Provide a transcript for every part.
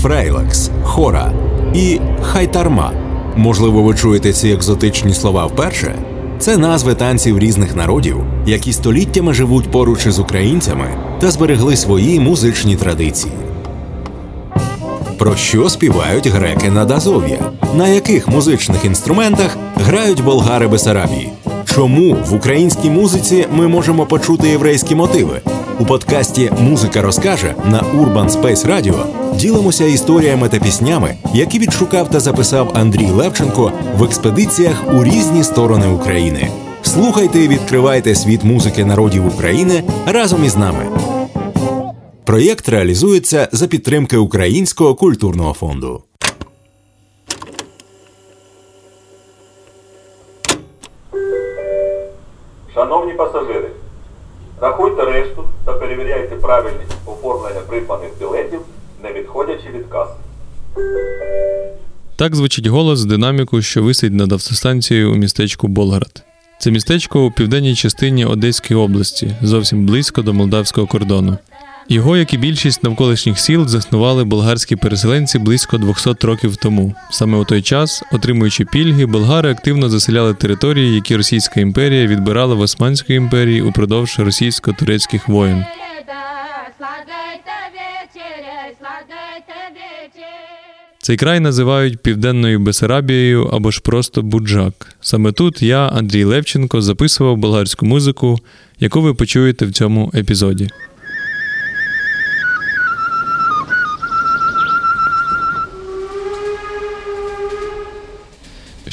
фрейлекс, хора і хайтарма. Можливо, ви чуєте ці екзотичні слова вперше. Це назви танців різних народів, які століттями живуть поруч із українцями та зберегли свої музичні традиції. Про що співають греки над Азов'я? На яких музичних інструментах грають болгари Бесарабії? Чому в українській музиці ми можемо почути єврейські мотиви? У подкасті Музика розкаже на Urban Space Radio ділимося історіями та піснями, які відшукав та записав Андрій Левченко в експедиціях у різні сторони України. Слухайте і відкривайте світ музики народів України разом із нами. Проєкт реалізується за підтримки Українського культурного фонду. Шановні пасажири, рахуйте решту та перевіряйте правильність оформлення придбаних білетів, не відходячи від каси. Так звучить голос з динаміку, що висить над автостанцією у містечку Болград. Це містечко у південній частині Одеської області, зовсім близько до молдавського кордону. Його, як і більшість навколишніх сіл, заснували болгарські переселенці близько 200 років тому. Саме у той час, отримуючи пільги, болгари активно заселяли території, які Російська імперія відбирала в Османської імперії упродовж російсько-турецьких воєн. Цей край називають Південною Бесарабією або ж просто Буджак. Саме тут я, Андрій Левченко, записував болгарську музику, яку ви почуєте в цьому епізоді.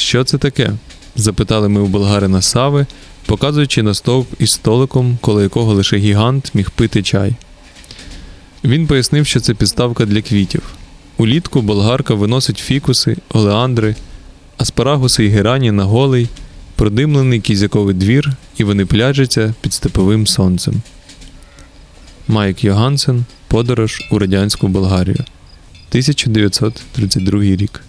Що це таке? запитали ми у болгарина Сави, показуючи на стовп із столиком, коло якого лише гігант міг пити чай. Він пояснив, що це підставка для квітів. Улітку болгарка виносить фікуси, олеандри, аспарагуси і герані на голий, продимлений кізяковий двір, і вони пляжаться під степовим сонцем. Майк Йогансен Подорож у радянську Болгарію. 1932 рік.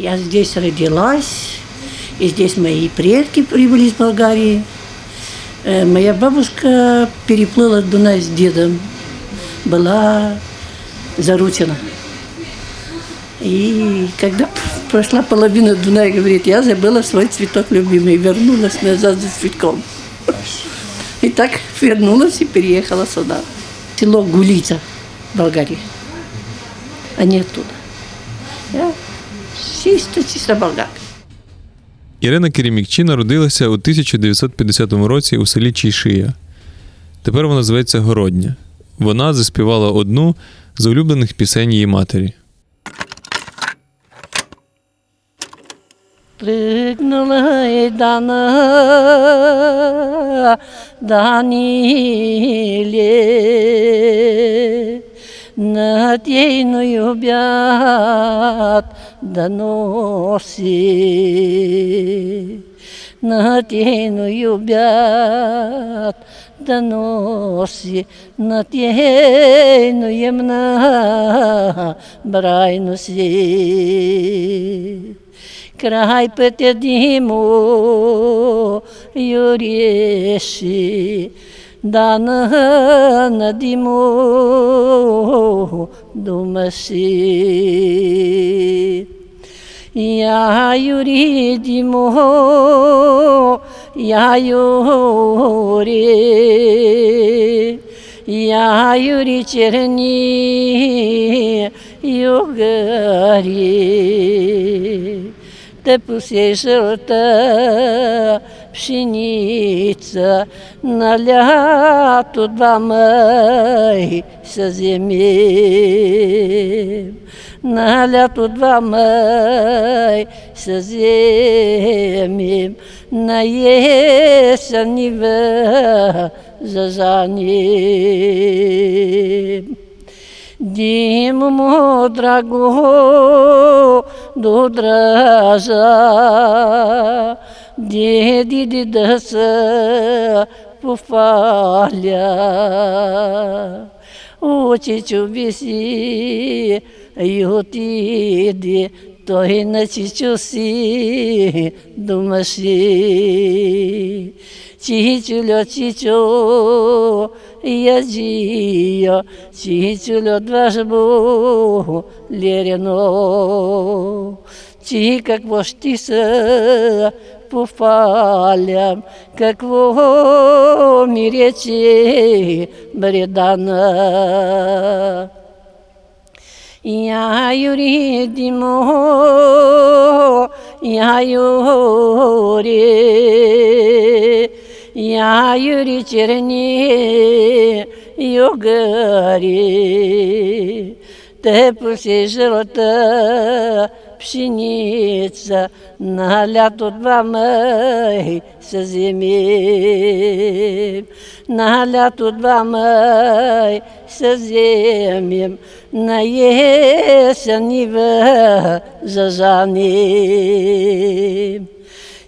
Я здесь родилась, и здесь мои предки прибыли из Болгарии. Э, Моя бабушка переплыла Дунай с дедом, была заручена. И когда прошла половина Дуная, говорит, я забыла свой цветок любимый, вернулась назад за цветком. И так вернулась и переехала сюда. Село Гулица, Болгария. Они оттуда. Я чисто, чисто. Ірина Керімікчі народилася у 1950 році у селі Чайшия. Тепер вона зветься Городня. Вона заспівала одну з улюблених пісень її матері. Дана Даниле над ейною бят доноси над ейною бят доноси над ейною мна брайноси край пътя димо юриеши, дана на димо do Mashi. Yayuri di moho, yayuri, yayuri cherni, yogari, te pusieshota, yayuri, пшеница, на лято два май се земем. На лято два май се земем, на есен нива зажанем. Димо му драго до дража, деди да са пофаля. Очи чубиси, юти де той на чичуси думаши. Чичуло чичо, я джио, чичуло дважбу лерено. Чи какво ще са пофалям, какво ми рече бредана. Я юри димо, я юри, я юри черни, югари. Те посижалата пшеница, на лято два мъй се земим. На лято два мъй се земим, на есен нива зажаним.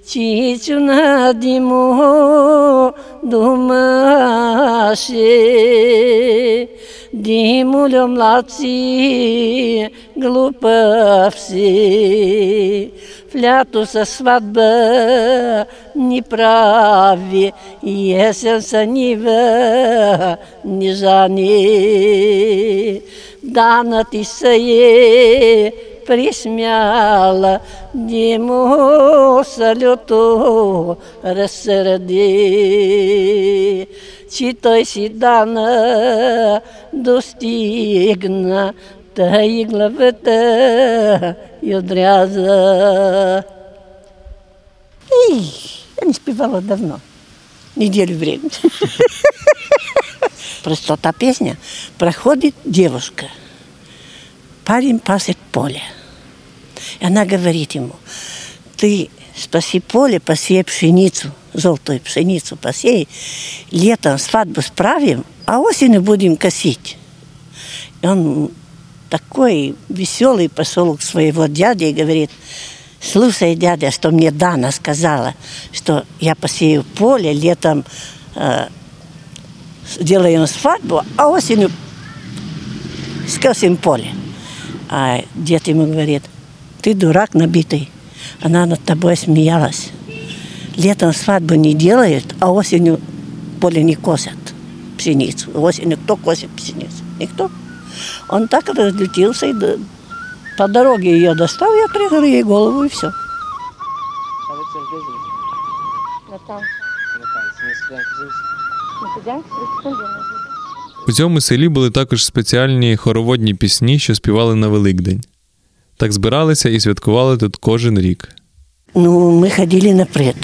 Чичу на димо думаше, Димулю младши, глупавши, в лято са сватба ни прави, есен са нива ни жани. Дана ти се е присмяла, Димо салюто разсърди че той си дана достигна, та и главата и отряза. Ей, я не спевала давно, неделю времени. Простота песня. Проходит девушка, парень пасет поле. И она говорит ему, ты спаси поле, посей пшеницу, желтую пшеницу посей, летом свадьбу справим, а осенью будем косить. И он такой веселый пошел к своего дяде и говорит, слушай, дядя, что мне Дана сказала, что я посею поле, летом э, сделаем свадьбу, а осенью скосим поле. А дед ему говорит, ты дурак набитый. Она над тобой смеялась. Летом свадьбу не делают, а осенью поле не косят пшеницу. Осенью кто косит пшеницу? Никто. Он так разлетелся и по дороге ее достал, я отрезал ей голову и все. А ви це ж де живете? А там, На не сюди У цьому селі були також спеціальні хороводні пісні, що співали на Великдень. Так збиралися і святкували тут кожен рік. Ну, мы ходили на пред.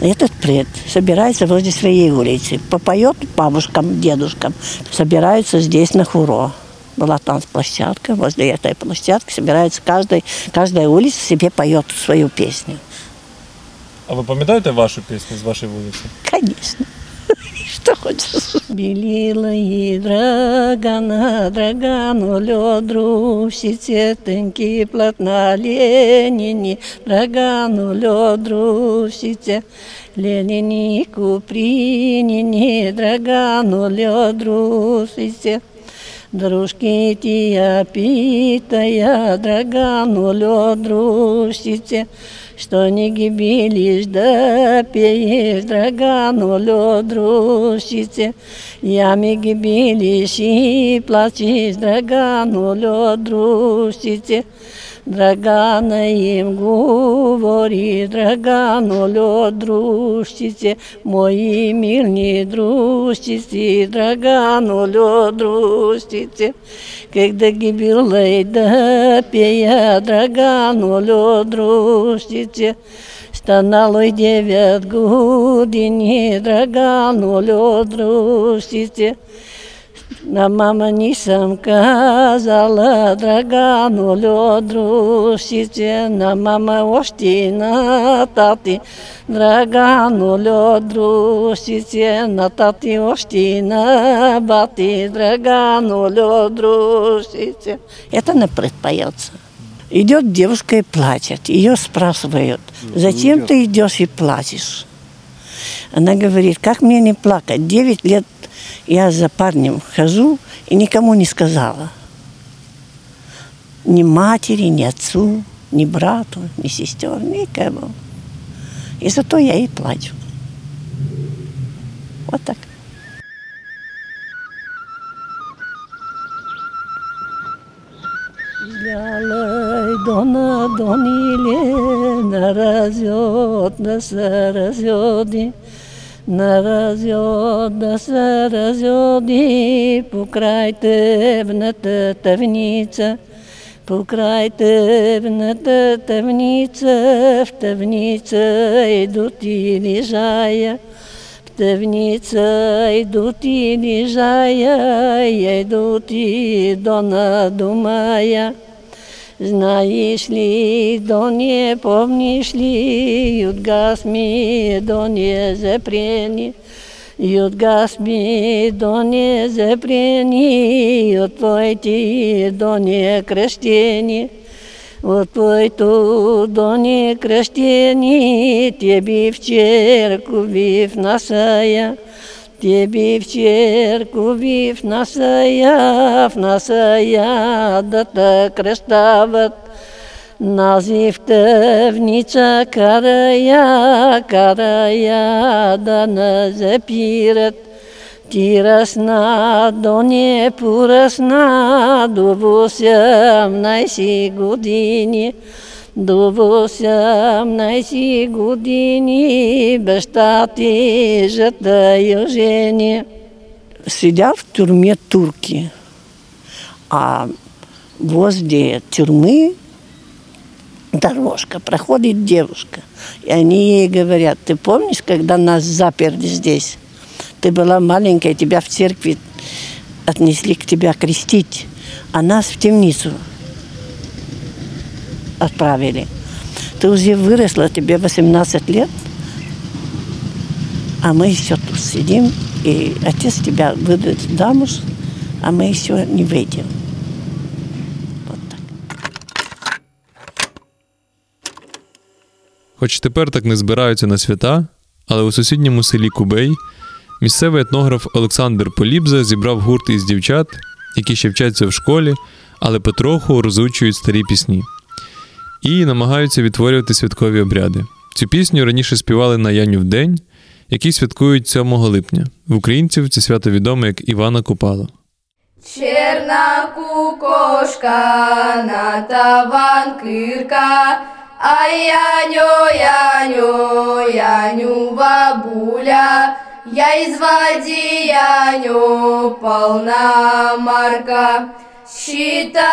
Этот пред собирается возле своей улицы. Попоет бабушкам, дедушкам. Собираются здесь на хуро. Была танцплощадка. Возле этой площадки собирается каждый, каждая улица себе поет свою песню. А ви пам'ятаєте вашу пісню з вашої вулиці? Конечно. Что хочешь. Белила и драгана, драгану лёдру, сетеньки плотна ленини, драгану лёдру, сете, ленини купринини, драгану лёдру, сете. Дружки тия питая, драгану лёдру, сете, что не гибелишь, да пеешь, драгану лёдру, сете. Ями гибелишь и плачешь, драгану лёдру, сете. Драгана им говори, драгану лед дружите, мои мирные дружите, драгану лед дружите. Когда гибелей да пея, драгану лед дружите, Станало девять години, драгану лед дружите. На мама nisam kazala, dragano ljodru sice, na mama oština tati, dragano ljodru sice, na tati oština bati, dragano ljodru sice. Это напред поется. Идет девушка и плачет. Ее спрашивают, зачем ты идешь и плачешь? Она говорит, как мне не плакать? Девять лет я за парнем хожу и никому не сказала. Ни матери, ни отцу, ни брату, ни сестер, никому. И зато я и плачу. Вот так. Взялай дона дониле, на разъет, на се разъеди, на разъет, да се разъеди, покрай тебната тъвница, покрай тебната тъвница, в тъвница идут и лежая, в тъвница идут и лежая, идут и дона думая. Знаешь ли, до не помнишь ли, ют газ ми, до не запрени, ют газ ми, до не запрени, ют твойти, до не крещени. Вот твоето до не крещени, тебе в черкови в насая, тебе в черкови в насая, в насая да те кръщават. Назив тъвница карая, карая да не запират. Ти ръсна до не поръсна до 18 години. До 18 години баща ти жата жени. Сидя в тюрьме турки, а возле тюрьмы дорожка, проходит девушка. И они ей говорят, ты помнишь, когда нас заперли здесь? Ты была маленькая, тебя в церкви отнесли к тебя крестить, а нас в темницу отправили. Ты уже выросла, тебе 18 лет, а мы еще тут сидим, и отец тебя выдает замуж, а мы еще не выйдем. Вот так. Хоч тепер так не збираються на свята, але у сусідньому селі Кубей місцевий етнограф Олександр Полібза зібрав гурт із дівчат, які ще вчаться в школі, але потроху розучують старі пісні. І намагаються відтворювати святкові обряди. Цю пісню раніше співали на Янів день, який святкують 7 липня. В українців це свято відоме як Івана Купала. Черна кукошка на таван кирка, а Яню, Яню, Яню бабуля, я из води Яню полна марка. Щита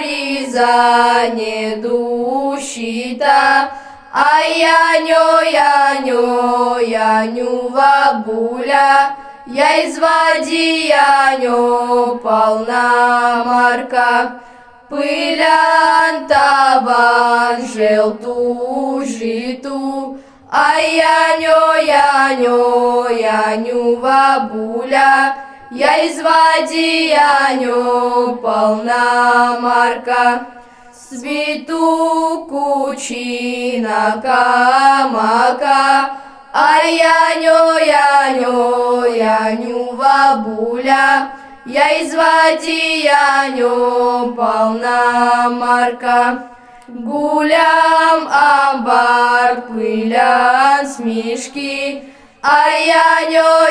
риза не душита, а Яню, Яню, Яню бабуля, я из води Яню полна марка. Пылян табан желту житу, а Яню, Яню, Яню бабуля, я из води Яню полна марка. Світу кучина камака, а Яню, Яню, Яню бабуля, я из води Яню полна марка. Гулям амбар, пылян смешки, а Яню,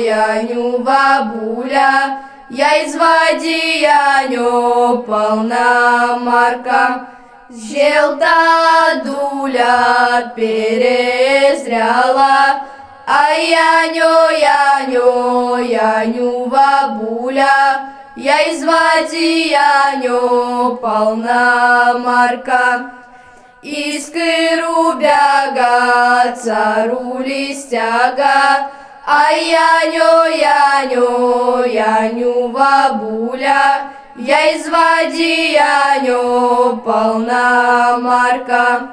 Яню, бабуля, я из Яню полна марка. Желта дуля перезряла, а Яню, Яню, Яню бабуля, я из Яню полна марка. Искру бяга, цару листяга, а Яню, Яню, Яню бабуля, я из води Яню полна марка.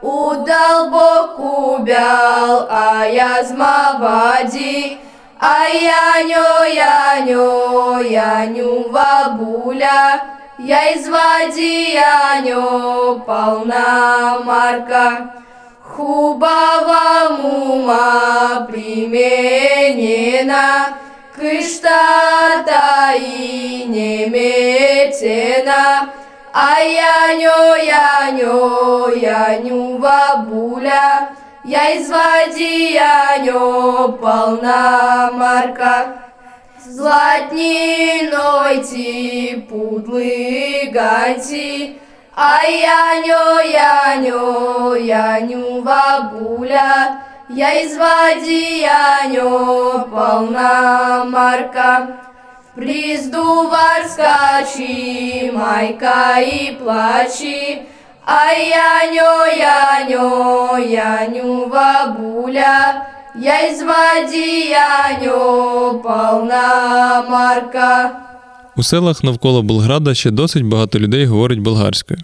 Удал Бог убял, а я змавади, а Яню, Яню, Яню бабуля, я из води Яню полна марка. Хубава мума применена, Кыштата и немецена, а яню, яню, яню бабуля, я из води яню полна марка Златніной ті пудли ганці, а яню, яню, яню бабуля, я из води яню полна марка. Приздувар скачи, майка и плачи, а яню, яню, яню бабуля, я из води яню полна марка. У селах навколо Болграда ще досить багато людей говорить болгарською.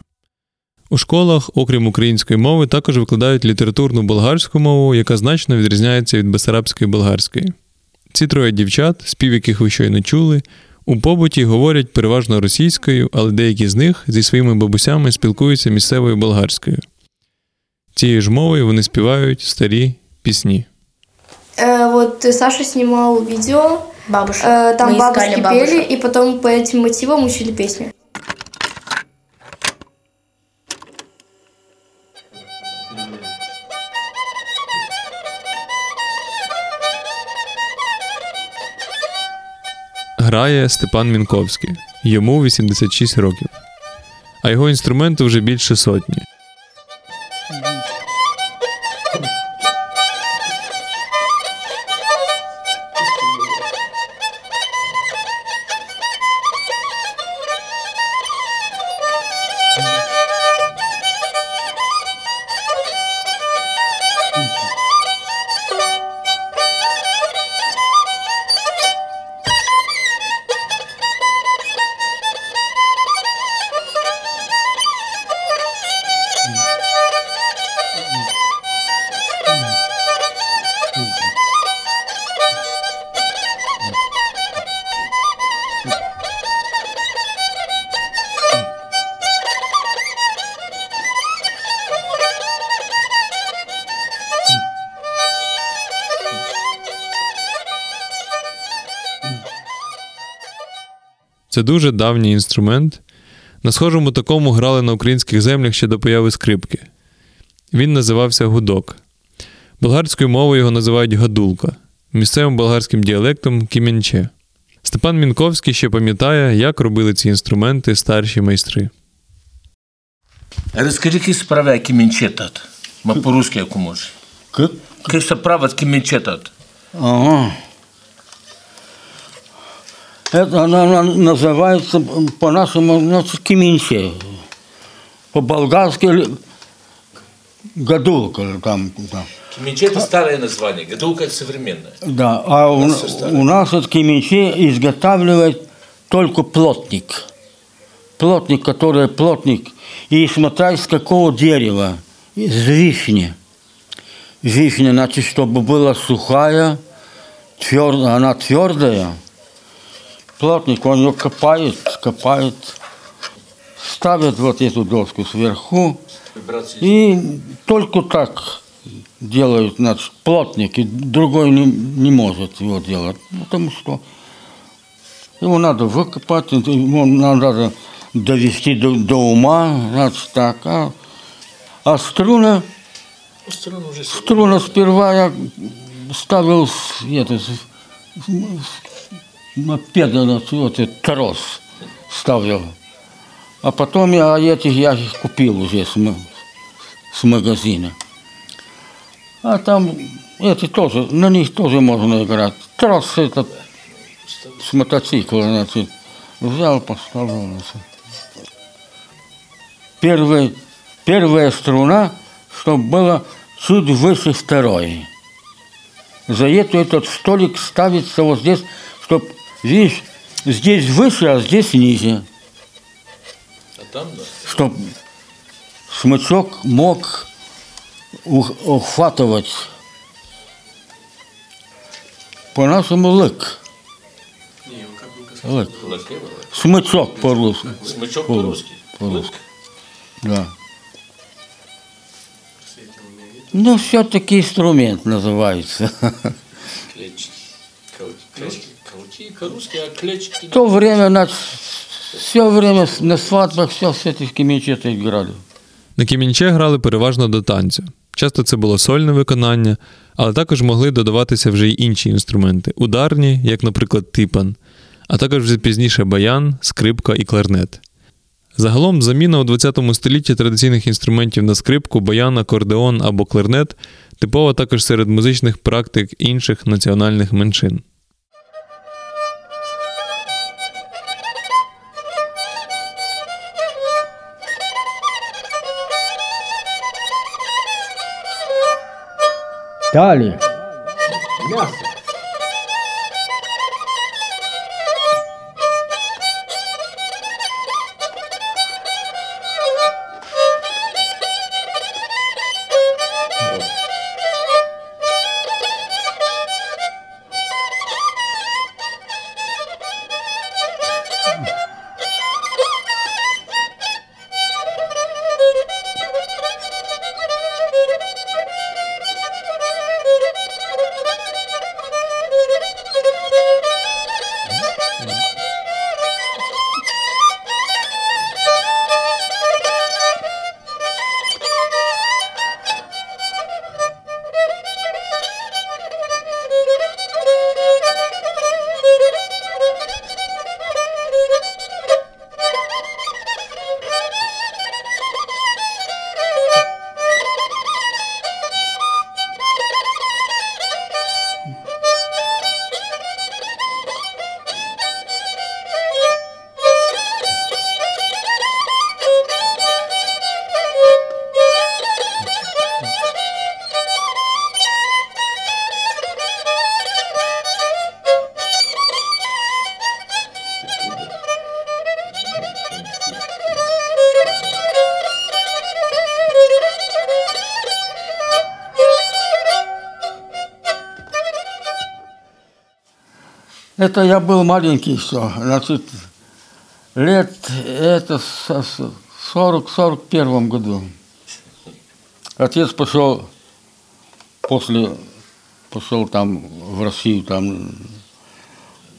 У школах, окрім української мови, також викладають літературну болгарську мову, яка значно відрізняється від бесарабської болгарської. Ці троє дівчат, спів яких ви щойно чули, у побуті говорять переважно російською, але деякі з них зі своїми бабусями спілкуються місцевою болгарською. Цією ж мовою вони співають старі пісні. Э, вот Саша снимал видео, Бабушек. э, там Мы бабушки искали пели, бабушек. и потом по этим мотивам учили песни. Грає Степан Мінковський, йому 86 років, а його інструменту вже більше сотні. Це дуже давній інструмент. На схожому такому грали на українських землях ще до появи скрипки. Він називався гудок. Болгарською мовою його називають гадулка, місцевим болгарським діалектом кімінче. Степан Мінковський ще пам'ятає, як робили ці інструменти старші майстри. Розкажи, як справа кімінчетат. Ма по-русски, як може. Як се правят кімінчетат? Ага. Это она, она называется по-нашему значит, киминче. По-болгарски ли- гадулка там. там. Кімінчет – старое название, гадулка – современное. Да, а у, нас всё старое. у нас от киминче изготавливает только плотник. Плотник, который плотник. И смотря из какого дерева. Из вишни. Вишня, значит, чтобы была сухая, твердая, она твердая. Плотник, он ее копает, копает, ставит вот эту доску сверху, и только так делают, значит, плотник, и другой не, не может его делать, потому что его надо выкопать, его надо довести до, до ума, значит, так, а, а струна, Струна уже струна сперва я ставил это, на педаль, вот этот трос ставил. А потом я этих я их купил уже с, с магазина. А там эти тоже, на них тоже можно играть. Трос этот с мотоцикла, значит, взял, поставил. значит. Первый, первая струна, чтобы была чуть выше второй. За эту этот столик ставится вот здесь, чтобы, видишь, здесь выше, а здесь ниже. А там, да. Чтобы смычок мог ух- ухватывать по-нашему лык. Лык. Смычок по-русски. Смычок По- по-русски. По-русски. Да. Ну, все-таки инструмент называется. Кау- кау- В то время на все время на свадьбах все с этих кемечета играли. На кімінче грали переважно до танцю. Часто це було сольне виконання, але також могли додаватися вже й інші інструменти ударні, як, наприклад, типан, а також вже пізніше баян, скрипка і кларнет. Загалом заміна у ХХ столітті традиційних інструментів на скрипку, баян, акордеон або кларнет типова також серед музичних практик інших національних меншин. Stalin. Nossa! Это я был маленький все. Значит, лет это в 40-41 году. Отец пошел после, пошел там в Россию, там,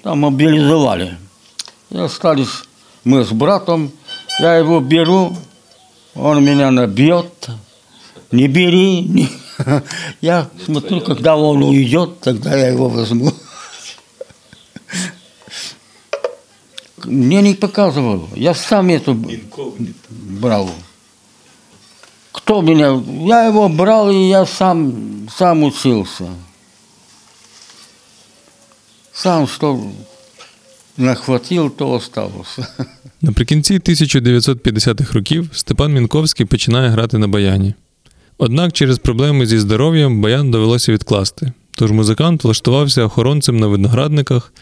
там мобилизовали. И остались мы с братом, я его беру, он меня набьет, не бери. не- Я смотрю, когда он уйдет, тогда я его возьму. Мне не показывал. Я сам это брал. Кто меня? Я его брал, и я сам, сам учился. Сам что нахватил, то осталось. Наприкінці 1950-х років Степан Мінковський починає грати на баяні. Однак через проблеми зі здоров'ям баян довелося відкласти, тож музикант влаштувався охоронцем на виноградниках,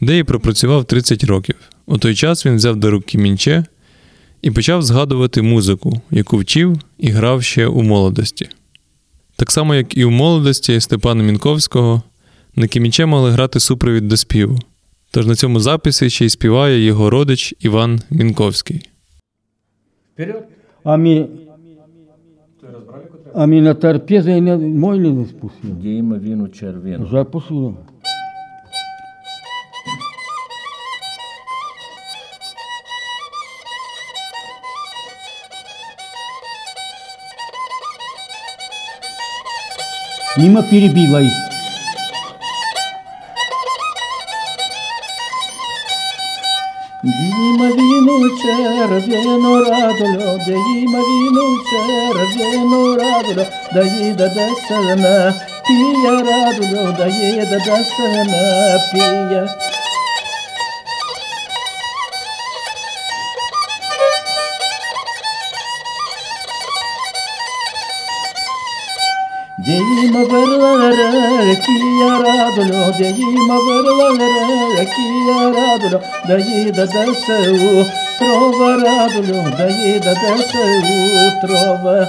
де і пропрацював 30 років. У той час він взяв до рук кімінче і почав згадувати музику, яку вчив і грав ще у молодості. Так само, як і у молодості Степана Мінковського, на кімінче могли грати супровід до співу. Тож на цьому записі ще й співає його родич Іван Мінковський. А ми, а ми на торпезе и на мой не спустил. Діємо віну червину. Уже пустил. Мимо перебивай. Діма віну черв'яну радулю, діма віну черв'яну радулю, дає дадеся на пія радулю, дає дадеся на пія. Діма верлере, Deyim avırlara ki yaradılo Deyim avırlara ki yaradılo Dayi da da sevu Trova radulo Dayi da da sevu Trova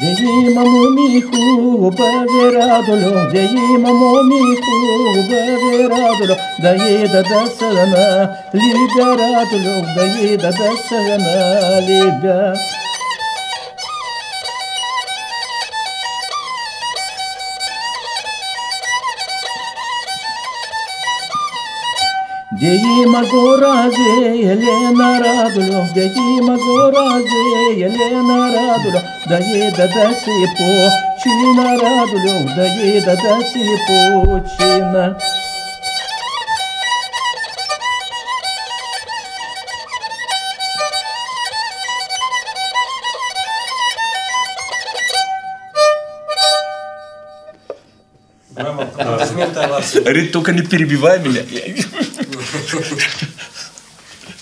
Deyim amu mihu радулю, да ей да да сана, либя радулю, да ей да да сана, либя. Деима горазе, Елена радулю, Деима горазе, Елена радулю, да ей да да сипо, чина радулю, да ей да да сипо, чина. Говорит, только не перебивай меня.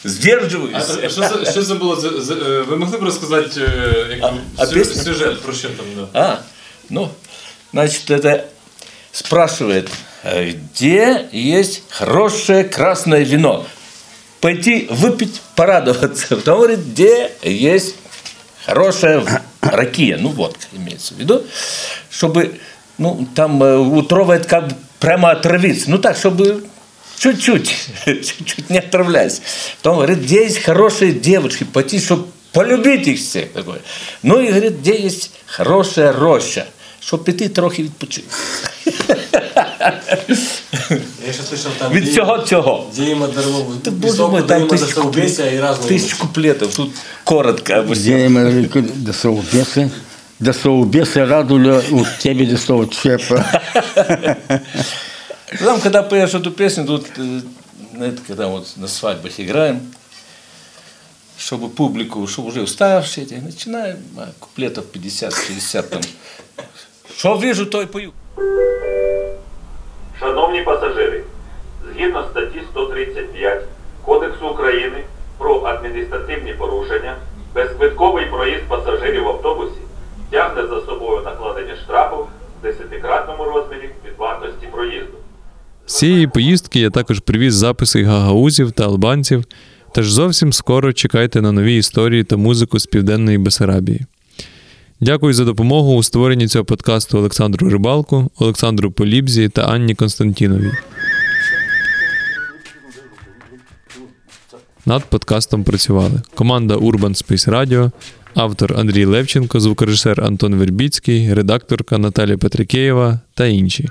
Сдерживаюсь. що, це, що це було? Ви могли б розказати як, а пісня? сюжет про що там? Да? А, ну, значит, это спрашивает, э, где есть хорошее красное вино? Пойти выпить, порадоваться. Потом говорит, где есть хорошая ракия, ну водка имеется в виду, чтобы, ну, там э, утровывает как бы прямо отравиться, ну так, чтобы чуть-чуть, чуть-чуть не отравляясь. Потом говорит, где есть хорошие девушки, пойти, чтобы полюбить их всех. Такое. Ну и говорит, где есть хорошая роща, щоб піти трохи відпочити. Я ще слышав там Від цього цього. Дієма дармову. Та, боже мой, там тисяч і разного. тисяч куплетів, тут коротко. або Деима до соубеса, до соубеса радуля, у тебе до соучепа. Там, когда поешь эту песню, тут, э, знаете, когда вот на свадьбах играем, чтобы публику, чтобы уже уставшие, эти, начинаем а, куплетов 50-60 там. Что вижу, то и пою. Шановні пасажири, згідно статті 135 Кодексу України про адміністративні порушення, безквитковий проїзд пасажирів в автобусі тягне за собою накладення штрафу в десятикратному розмірі від вартості проїзду. З цієї поїздки я також привіз записи гагаузів та албанців, тож зовсім скоро чекайте на нові історії та музику з південної Бесарабії. Дякую за допомогу у створенні цього подкасту Олександру Рибалку, Олександру Полібзі та Анні Константіновій. Над подкастом працювали команда Urban Space Radio, автор Андрій Левченко, звукорежисер Антон Вербіцький, редакторка Наталія Петрикеєва та інші.